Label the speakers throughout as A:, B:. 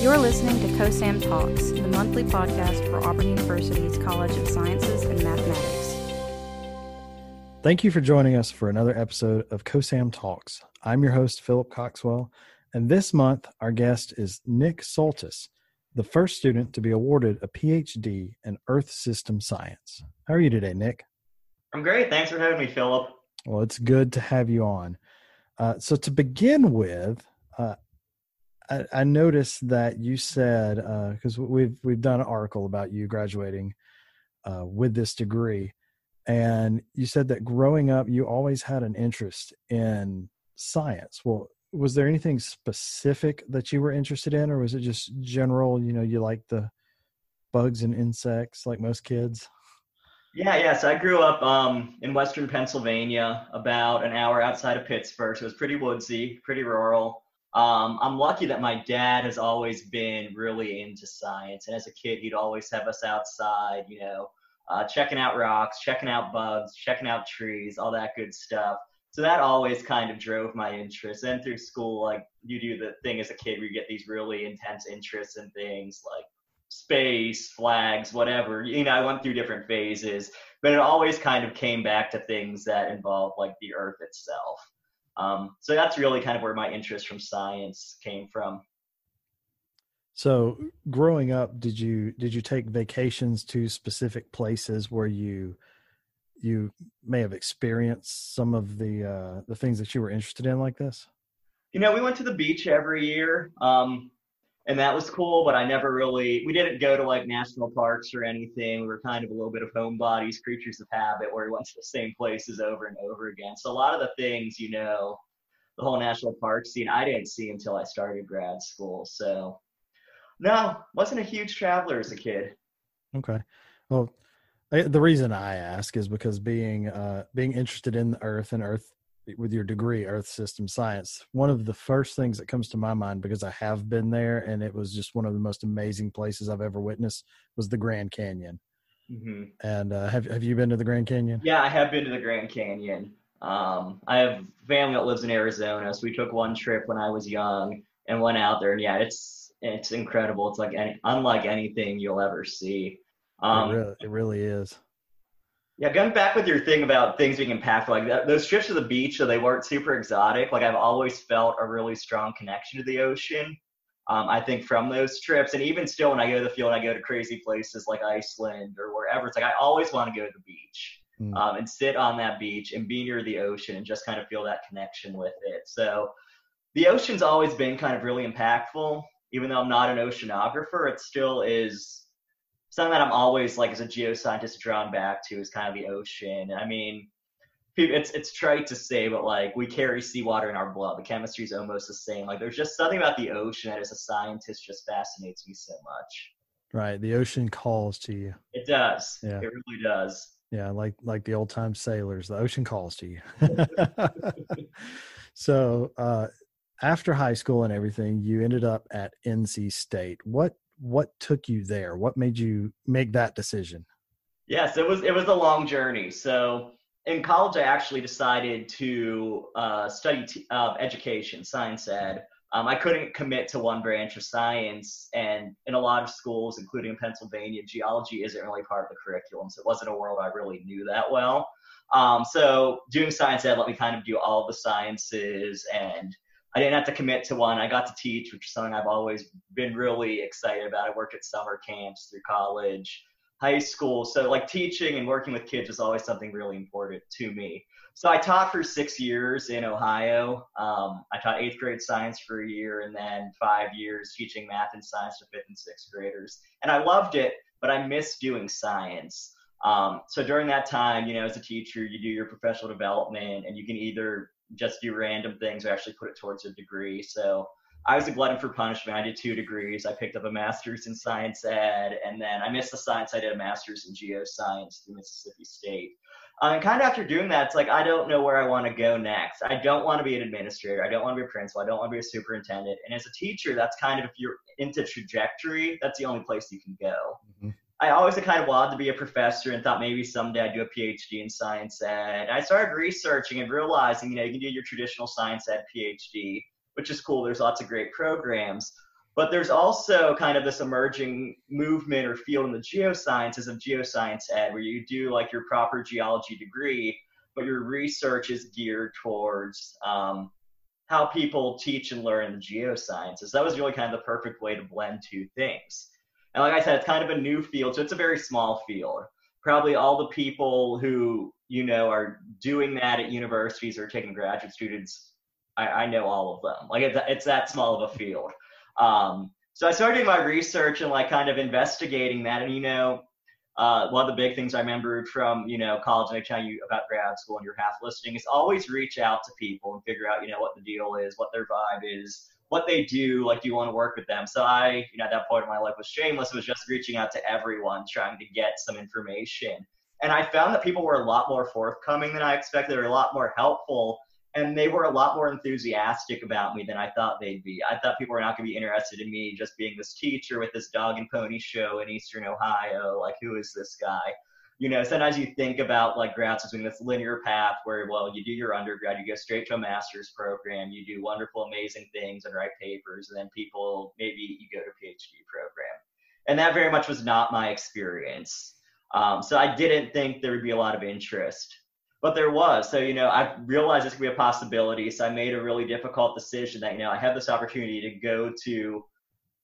A: You're listening to COSAM Talks, the monthly podcast for Auburn University's College of Sciences and Mathematics.
B: Thank you for joining us for another episode of COSAM Talks. I'm your host, Philip Coxwell, and this month our guest is Nick Soltis, the first student to be awarded a PhD in Earth System Science. How are you today, Nick?
C: I'm great. Thanks for having me, Philip.
B: Well, it's good to have you on. Uh, so, to begin with, uh, I, I, noticed that you said because uh, we've we've done an article about you graduating uh, with this degree, and you said that growing up you always had an interest in science. Well, was there anything specific that you were interested in, or was it just general? You know, you like the bugs and insects like most kids.
C: Yeah, yeah. So I grew up um, in Western Pennsylvania, about an hour outside of Pittsburgh. So it was pretty woodsy, pretty rural. Um, I'm lucky that my dad has always been really into science, and as a kid, he'd always have us outside, you know, uh, checking out rocks, checking out bugs, checking out trees, all that good stuff. So that always kind of drove my interest. And through school, like you do the thing as a kid where you get these really intense interests in things like space, flags, whatever. You know, I went through different phases, but it always kind of came back to things that involved like the Earth itself. Um, so that's really kind of where my interest from science came from.
B: So, growing up, did you did you take vacations to specific places where you you may have experienced some of the uh, the things that you were interested in, like this?
C: You know, we went to the beach every year. Um, and that was cool. But I never really, we didn't go to like national parks or anything. We were kind of a little bit of homebodies, creatures of habit, where we went to the same places over and over again. So a lot of the things, you know, the whole national park scene, I didn't see until I started grad school. So no, wasn't a huge traveler as a kid.
B: Okay. Well, the reason I ask is because being uh, being interested in the Earth and Earth with your degree earth system science one of the first things that comes to my mind because i have been there and it was just one of the most amazing places i've ever witnessed was the grand canyon. Mm-hmm. and uh, have, have you been to the grand canyon?
C: Yeah i have been to the grand canyon. Um, i have family that lives in arizona so we took one trip when i was young and went out there and yeah it's it's incredible. It's like any, unlike anything you'll ever see.
B: Um, it, really, it really is
C: yeah, going back with your thing about things being impactful, like that, those trips to the beach, so they weren't super exotic. Like I've always felt a really strong connection to the ocean. Um, I think from those trips, and even still when I go to the field, I go to crazy places like Iceland or wherever. It's like I always want to go to the beach mm. um, and sit on that beach and be near the ocean and just kind of feel that connection with it. So the ocean's always been kind of really impactful. Even though I'm not an oceanographer, it still is something that I'm always like as a geoscientist drawn back to is kind of the ocean. I mean, it's it's trite to say, but like we carry seawater in our blood. The chemistry is almost the same. Like there's just something about the ocean that as a scientist just fascinates me so much.
B: Right, the ocean calls to you.
C: It does. Yeah, it really does.
B: Yeah, like like the old time sailors, the ocean calls to you. so, uh, after high school and everything, you ended up at NC State. What what took you there? What made you make that decision?
C: Yes, it was it was a long journey. So in college, I actually decided to uh, study t- uh, education, science ed. Um, I couldn't commit to one branch of science, and in a lot of schools, including in Pennsylvania, geology isn't really part of the curriculum. So it wasn't a world I really knew that well. Um, so doing science ed let me kind of do all the sciences and I didn't have to commit to one. I got to teach, which is something I've always been really excited about. I worked at summer camps through college, high school. So like teaching and working with kids is always something really important to me. So I taught for six years in Ohio. Um, I taught eighth grade science for a year and then five years teaching math and science to fifth and sixth graders. And I loved it, but I missed doing science. Um, so during that time, you know, as a teacher, you do your professional development and you can either just do random things or actually put it towards a degree. So I was a glutton for punishment. I did two degrees. I picked up a master's in science ed, and then I missed the science. I did a master's in geoscience through Mississippi State. Uh, and kind of after doing that, it's like I don't know where I want to go next. I don't want to be an administrator. I don't want to be a principal. I don't want to be a superintendent. And as a teacher, that's kind of if you're into trajectory, that's the only place you can go. Mm-hmm. I always kind of wanted to be a professor and thought maybe someday I'd do a PhD in science ed. I started researching and realizing, you know, you can do your traditional science ed PhD, which is cool. There's lots of great programs. But there's also kind of this emerging movement or field in the geosciences of geoscience ed, where you do like your proper geology degree, but your research is geared towards um, how people teach and learn the geosciences. That was really kind of the perfect way to blend two things. And like I said, it's kind of a new field, so it's a very small field. Probably all the people who you know are doing that at universities or taking graduate students, I, I know all of them. Like it's, it's that small of a field. Um, so I started my research and like kind of investigating that. And you know, uh, one of the big things I remember from you know college and I tell you about grad school and you're half listening is always reach out to people and figure out you know what the deal is, what their vibe is, what they do. Like, do you want to work with them? So I, you know, at that point in my life was shameless. It was just reaching out to everyone, trying to get some information. And I found that people were a lot more forthcoming than I expected. They were a lot more helpful and they were a lot more enthusiastic about me than I thought they'd be. I thought people were not going to be interested in me just being this teacher with this dog and pony show in Eastern Ohio. Like, who is this guy? You know, sometimes you think about like grad school being this linear path where, well, you do your undergrad, you go straight to a master's program, you do wonderful, amazing things and write papers, and then people maybe you go to a PhD program. And that very much was not my experience. Um, so I didn't think there would be a lot of interest but there was. So, you know, I realized this could be a possibility. So I made a really difficult decision that, you know, I had this opportunity to go to,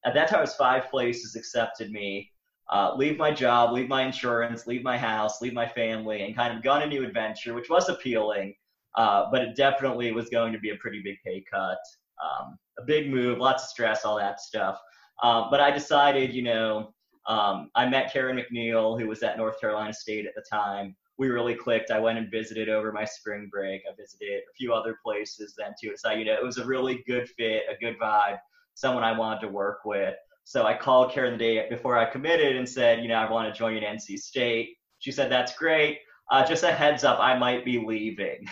C: at that time, it was five places accepted me, uh, leave my job, leave my insurance, leave my house, leave my family, and kind of go on a new adventure, which was appealing. Uh, but it definitely was going to be a pretty big pay cut, um, a big move, lots of stress, all that stuff. Um, but I decided, you know, um, I met Karen McNeal, who was at North Carolina State at the time we really clicked. I went and visited over my spring break. I visited a few other places then too. So you know, it was a really good fit, a good vibe, someone I wanted to work with. So I called Karen the day before I committed and said, you know, I want to join at NC State. She said, that's great. Uh, just a heads up, I might be leaving.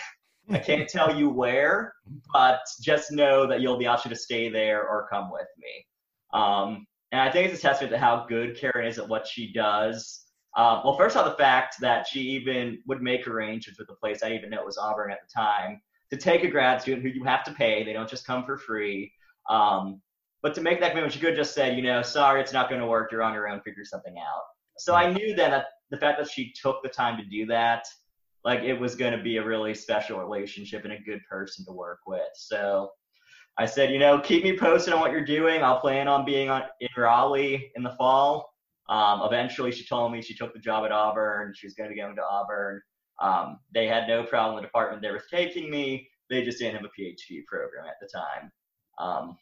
C: I can't tell you where, but just know that you'll be option to stay there or come with me. Um, and I think it's a testament to how good Karen is at what she does uh, well, first off, the fact that she even would make arrangements with the place, I even know it was Auburn at the time, to take a grad student who you have to pay. They don't just come for free. Um, but to make that commitment, she could have just said, you know, sorry, it's not going to work. You're on your own. Figure something out. So I knew then that the fact that she took the time to do that, like it was going to be a really special relationship and a good person to work with. So I said, you know, keep me posted on what you're doing. I'll plan on being on in Raleigh in the fall. Um, eventually, she told me she took the job at Auburn. She was going to be going to Auburn. Um, they had no problem the department they were taking me. They just didn't have a PhD program at the time. Um,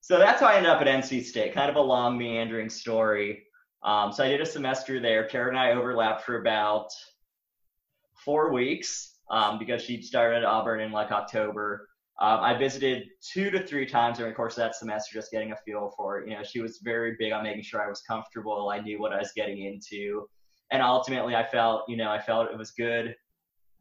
C: so that's how I ended up at NC State. Kind of a long, meandering story. Um, so I did a semester there. Karen and I overlapped for about four weeks um, because she started at Auburn in like October. Um, I visited two to three times during the course of that semester, just getting a feel for. You know, she was very big on making sure I was comfortable. I knew what I was getting into, and ultimately, I felt, you know, I felt it was good.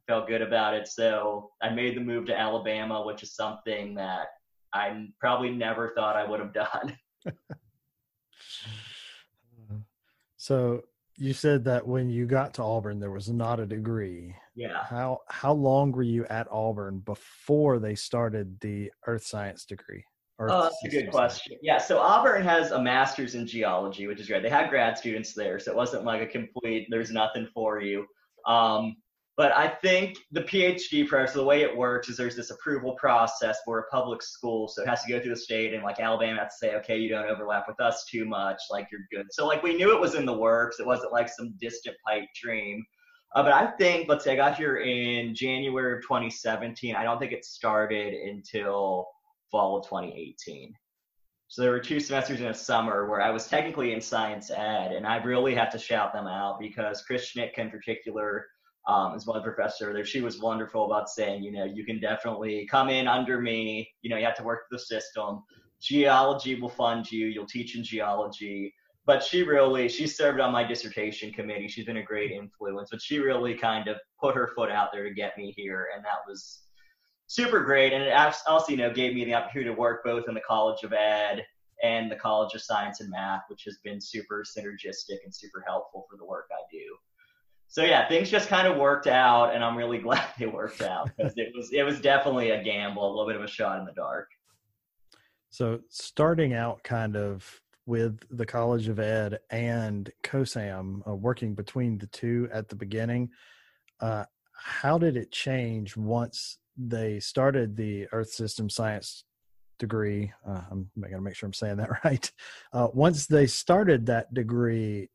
C: Felt good about it, so I made the move to Alabama, which is something that I probably never thought I would have done.
B: so you said that when you got to Auburn, there was not a degree.
C: Yeah.
B: How how long were you at Auburn before they started the earth science degree?
C: Earth oh, that's a good question. Yeah, so Auburn has a master's in geology, which is great. They had grad students there, so it wasn't like a complete "there's nothing for you." Um, but I think the PhD process, the way it works is there's this approval process for a public school. So it has to go through the state and like Alabama has to say, okay, you don't overlap with us too much. Like you're good. So like we knew it was in the works. It wasn't like some distant pipe dream. Uh, but I think, let's say I got here in January of 2017. I don't think it started until fall of 2018. So there were two semesters in a summer where I was technically in science ed, and I really have to shout them out because Chris Schnittka in particular um, as one professor there. She was wonderful about saying, you know, you can definitely come in under me. You know, you have to work the system. Geology will fund you. You'll teach in geology. But she really, she served on my dissertation committee. She's been a great influence. But she really kind of put her foot out there to get me here, and that was super great. And it also, you know, gave me the opportunity to work both in the College of Ed and the College of Science and Math, which has been super synergistic and super helpful for the work I do so yeah, things just kind of worked out, and I'm really glad they worked out because it was it was definitely a gamble, a little bit of a shot in the dark.
B: So starting out kind of with the College of Ed and COSAM, uh, working between the two at the beginning, uh, how did it change once they started the Earth System Science degree? Uh, I'm going to make sure I'm saying that right. Uh, once they started that degree,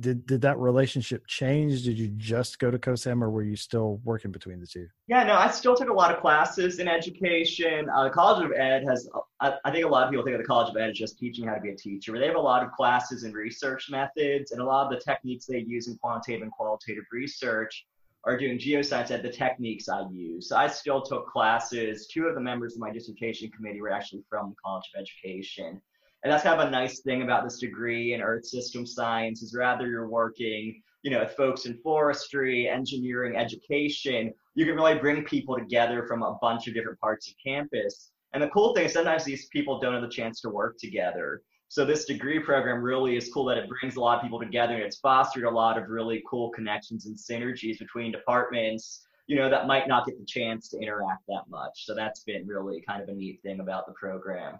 B: did did that relationship change? Did you just go to COSAM, or were you still working between the two?
C: Yeah, no, I still took a lot of classes in education. Uh, the College of Ed has, I, I, think a lot of people think of the College of Ed as just teaching how to be a teacher, but they have a lot of classes in research methods, and a lot of the techniques they use in quantitative and qualitative research are doing geoscience at the techniques I use. So I still took classes. Two of the members of my dissertation committee were actually from the College of Education. And that's kind of a nice thing about this degree in earth system science is rather you're working, you know, with folks in forestry, engineering, education, you can really bring people together from a bunch of different parts of campus. And the cool thing is sometimes these people don't have the chance to work together. So this degree program really is cool that it brings a lot of people together and it's fostered a lot of really cool connections and synergies between departments, you know, that might not get the chance to interact that much. So that's been really kind of a neat thing about the program.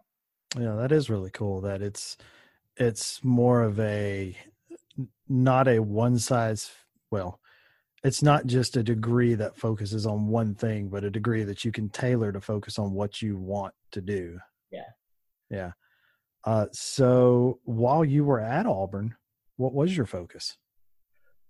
B: Yeah, that is really cool that it's it's more of a not a one size well, it's not just a degree that focuses on one thing, but a degree that you can tailor to focus on what you want to do.
C: Yeah.
B: Yeah. Uh, so while you were at Auburn, what was your focus?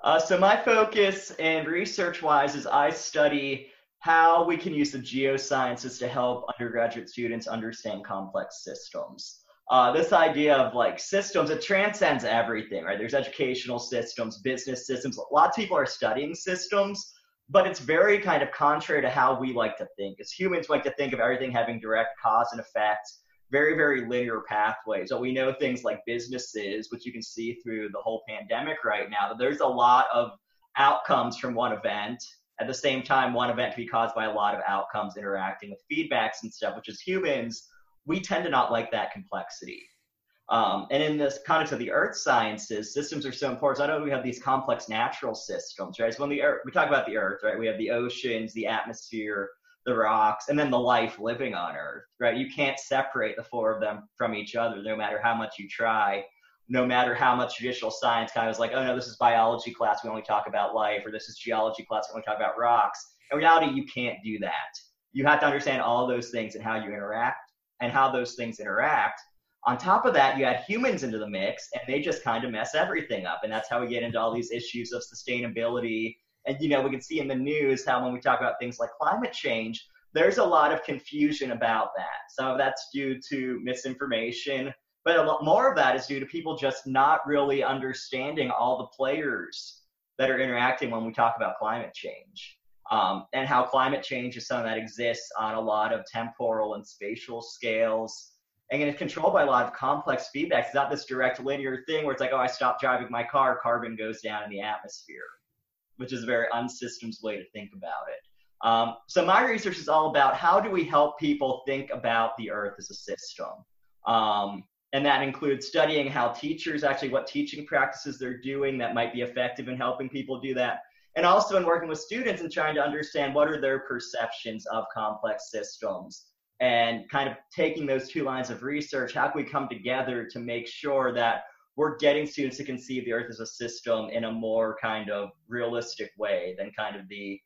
C: Uh, so my focus and research wise is I study how we can use the geosciences to help undergraduate students understand complex systems. Uh, this idea of like systems, it transcends everything, right? There's educational systems, business systems. Lots of people are studying systems, but it's very kind of contrary to how we like to think. As humans, like to think of everything having direct cause and effect, very, very linear pathways. So we know things like businesses, which you can see through the whole pandemic right now, that there's a lot of outcomes from one event at the same time, one event can be caused by a lot of outcomes interacting with feedbacks and stuff, which as humans, we tend to not like that complexity. Um, and in this context of the earth sciences, systems are so important. So I know we have these complex natural systems, right? So when the earth, we talk about the earth, right? We have the oceans, the atmosphere, the rocks, and then the life living on earth, right? You can't separate the four of them from each other, no matter how much you try no matter how much traditional science kind of is like, oh no, this is biology class, we only talk about life, or this is geology class, we only talk about rocks. In reality, you can't do that. You have to understand all those things and how you interact and how those things interact. On top of that, you add humans into the mix and they just kind of mess everything up. And that's how we get into all these issues of sustainability. And, you know, we can see in the news how when we talk about things like climate change, there's a lot of confusion about that. Some of that's due to misinformation but a lot more of that is due to people just not really understanding all the players that are interacting when we talk about climate change. Um, and how climate change is something that exists on a lot of temporal and spatial scales. And it's controlled by a lot of complex feedbacks. It's not this direct linear thing where it's like, oh, I stop driving my car, carbon goes down in the atmosphere, which is a very unsystems way to think about it. Um, so my research is all about how do we help people think about the Earth as a system. Um, and that includes studying how teachers actually what teaching practices they're doing that might be effective in helping people do that. And also in working with students and trying to understand what are their perceptions of complex systems. And kind of taking those two lines of research how can we come together to make sure that we're getting students to conceive the earth as a system in a more kind of realistic way than kind of the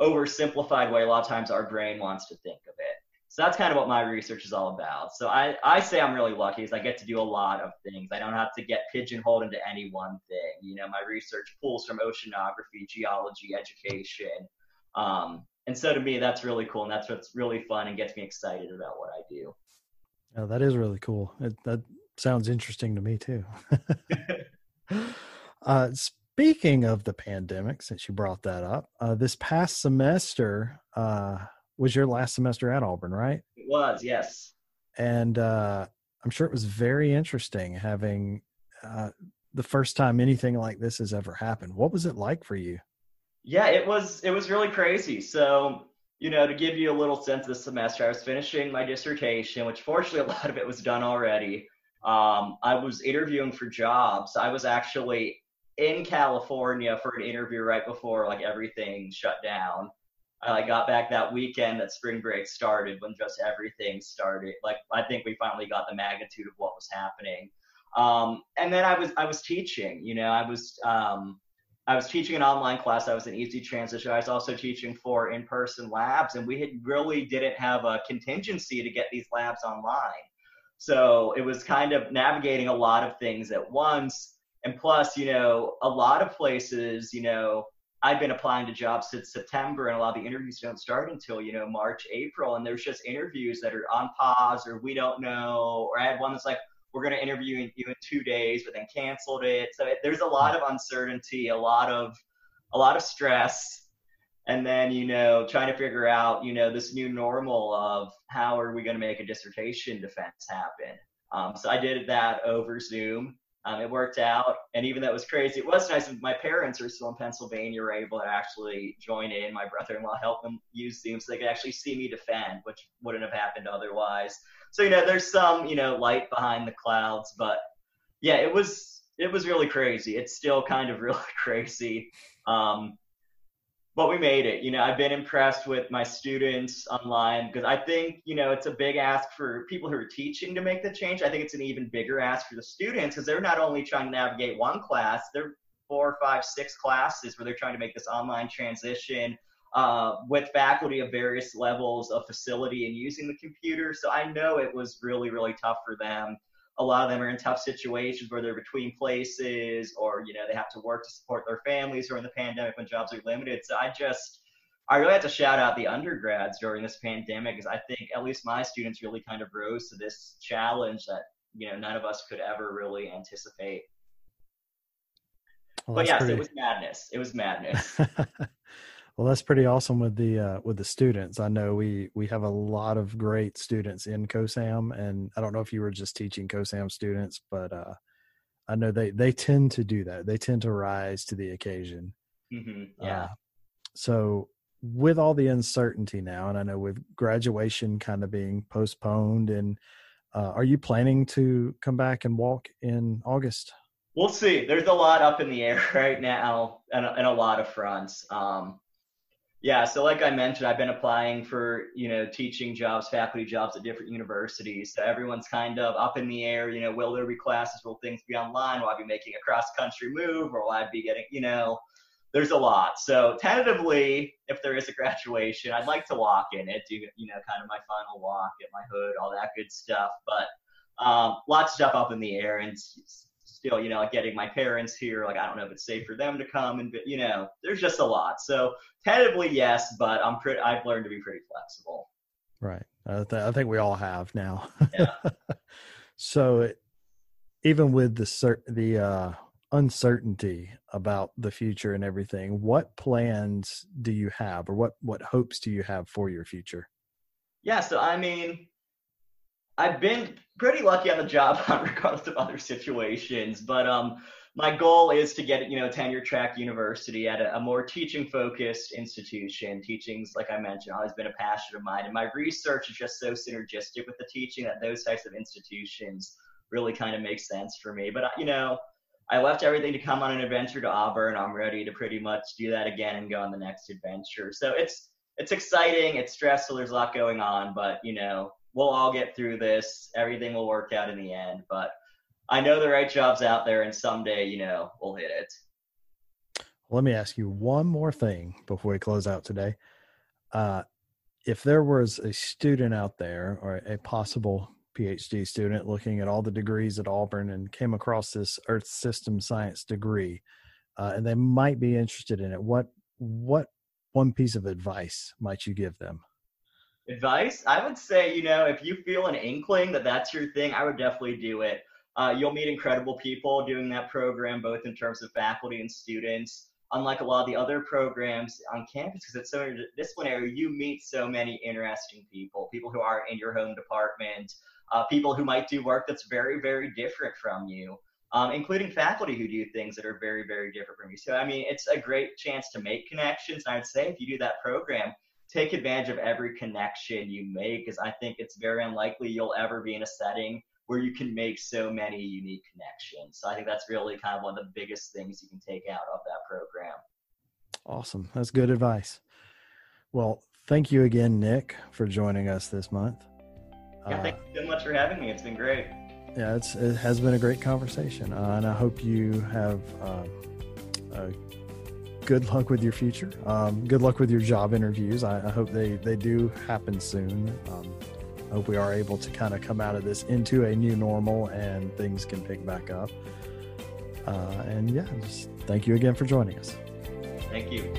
C: oversimplified way a lot of times our brain wants to think of it so that's kind of what my research is all about. So I, I say I'm really lucky is I get to do a lot of things. I don't have to get pigeonholed into any one thing. You know, my research pulls from oceanography, geology, education. Um, and so to me, that's really cool. And that's what's really fun and gets me excited about what I do.
B: Oh, that is really cool. It, that sounds interesting to me too. uh, speaking of the pandemic, since you brought that up, uh, this past semester, uh, was your last semester at Auburn, right?
C: It was, yes.
B: And uh, I'm sure it was very interesting having uh, the first time anything like this has ever happened. What was it like for you?
C: Yeah, it was it was really crazy. So, you know, to give you a little sense of the semester, I was finishing my dissertation, which fortunately a lot of it was done already. Um, I was interviewing for jobs. I was actually in California for an interview right before like everything shut down. I got back that weekend that spring break started when just everything started. Like I think we finally got the magnitude of what was happening. Um, and then I was I was teaching. You know, I was um, I was teaching an online class. I was an easy transition. I was also teaching for in-person labs, and we had really didn't have a contingency to get these labs online. So it was kind of navigating a lot of things at once. And plus, you know, a lot of places, you know, I've been applying to jobs since September, and a lot of the interviews don't start until you know March, April, and there's just interviews that are on pause or we don't know. Or I had one that's like, we're going to interview you in two days, but then canceled it. So it, there's a lot of uncertainty, a lot of a lot of stress, and then you know trying to figure out you know this new normal of how are we going to make a dissertation defense happen. Um, so I did that over Zoom. Um, it worked out, and even though it was crazy, it was nice. My parents are still in Pennsylvania, were able to actually join in. My brother-in-law helped them use Zoom so they could actually see me defend, which wouldn't have happened otherwise so you know there's some you know light behind the clouds but yeah it was it was really crazy it's still kind of really crazy um, but we made it you know i've been impressed with my students online because i think you know it's a big ask for people who are teaching to make the change i think it's an even bigger ask for the students because they're not only trying to navigate one class they're four five six classes where they're trying to make this online transition uh, with faculty of various levels of facility and using the computer. So I know it was really, really tough for them. A lot of them are in tough situations where they're between places or, you know, they have to work to support their families during the pandemic when jobs are limited. So I just, I really have to shout out the undergrads during this pandemic because I think at least my students really kind of rose to this challenge that, you know, none of us could ever really anticipate. Well, but yes, pretty... it was madness. It was madness.
B: Well, that's pretty awesome with the uh, with the students. I know we we have a lot of great students in COSAM, and I don't know if you were just teaching COSAM students, but uh, I know they they tend to do that. They tend to rise to the occasion.
C: Mm-hmm. Yeah. Uh,
B: so with all the uncertainty now, and I know with graduation kind of being postponed, and uh, are you planning to come back and walk in August?
C: We'll see. There's a lot up in the air right now, and, and a lot of fronts. Um, yeah, so like I mentioned, I've been applying for, you know, teaching jobs, faculty jobs at different universities. So everyone's kind of up in the air, you know, will there be classes? Will things be online? Will I be making a cross country move or will I be getting, you know, there's a lot. So tentatively, if there is a graduation, I'd like to walk in it, do, you know, kind of my final walk, get my hood, all that good stuff. But um, lots of stuff up in the air and still, you know, like getting my parents here. Like, I don't know if it's safe for them to come, and you know, there's just a lot. So tentatively, yes, but I'm pretty. I've learned to be pretty flexible.
B: Right. I, th- I think we all have now.
C: Yeah.
B: so, even with the cer- the uh, uncertainty about the future and everything, what plans do you have, or what what hopes do you have for your future?
C: Yeah. So, I mean, I've been pretty lucky on the job regardless of other situations, but um, my goal is to get you know tenure track university at a, a more teaching focused institution. Teaching's like I mentioned always been a passion of mine, and my research is just so synergistic with the teaching that those types of institutions really kind of make sense for me. But uh, you know. I left everything to come on an adventure to Auburn. I'm ready to pretty much do that again and go on the next adventure. So it's it's exciting, it's stressful, there's a lot going on, but you know, we'll all get through this. Everything will work out in the end. But I know the right job's out there, and someday, you know, we'll hit it.
B: Let me ask you one more thing before we close out today. Uh, if there was a student out there or a possible PhD student looking at all the degrees at Auburn and came across this Earth System Science degree, uh, and they might be interested in it, what what one piece of advice might you give them?
C: Advice? I would say you know if you feel an inkling that that's your thing i would definitely do it. Uh, you'll meet incredible people doing that program both in terms of faculty and students. Unlike a lot of the other programs on campus because it's so interdisciplinary you meet so many interesting people people who are in your home department uh, people who might do work that's very very different from you um, including faculty who do things that are very very different from you. So i mean it's a great chance to make connections and i would say if you do that program take advantage of every connection you make because I think it's very unlikely you'll ever be in a setting where you can make so many unique connections. So I think that's really kind of one of the biggest things you can take out of that program.
B: Awesome. That's good advice. Well, thank you again, Nick, for joining us this month.
C: Yeah, thank you so much for having me. It's been great.
B: Yeah, it's, it has been a great conversation, uh, and I hope you have uh, good luck with your future. Um, good luck with your job interviews. I, I hope they they do happen soon. Um, I hope we are able to kind of come out of this into a new normal and things can pick back up. Uh, and yeah, just thank you again for joining us.
C: Thank you.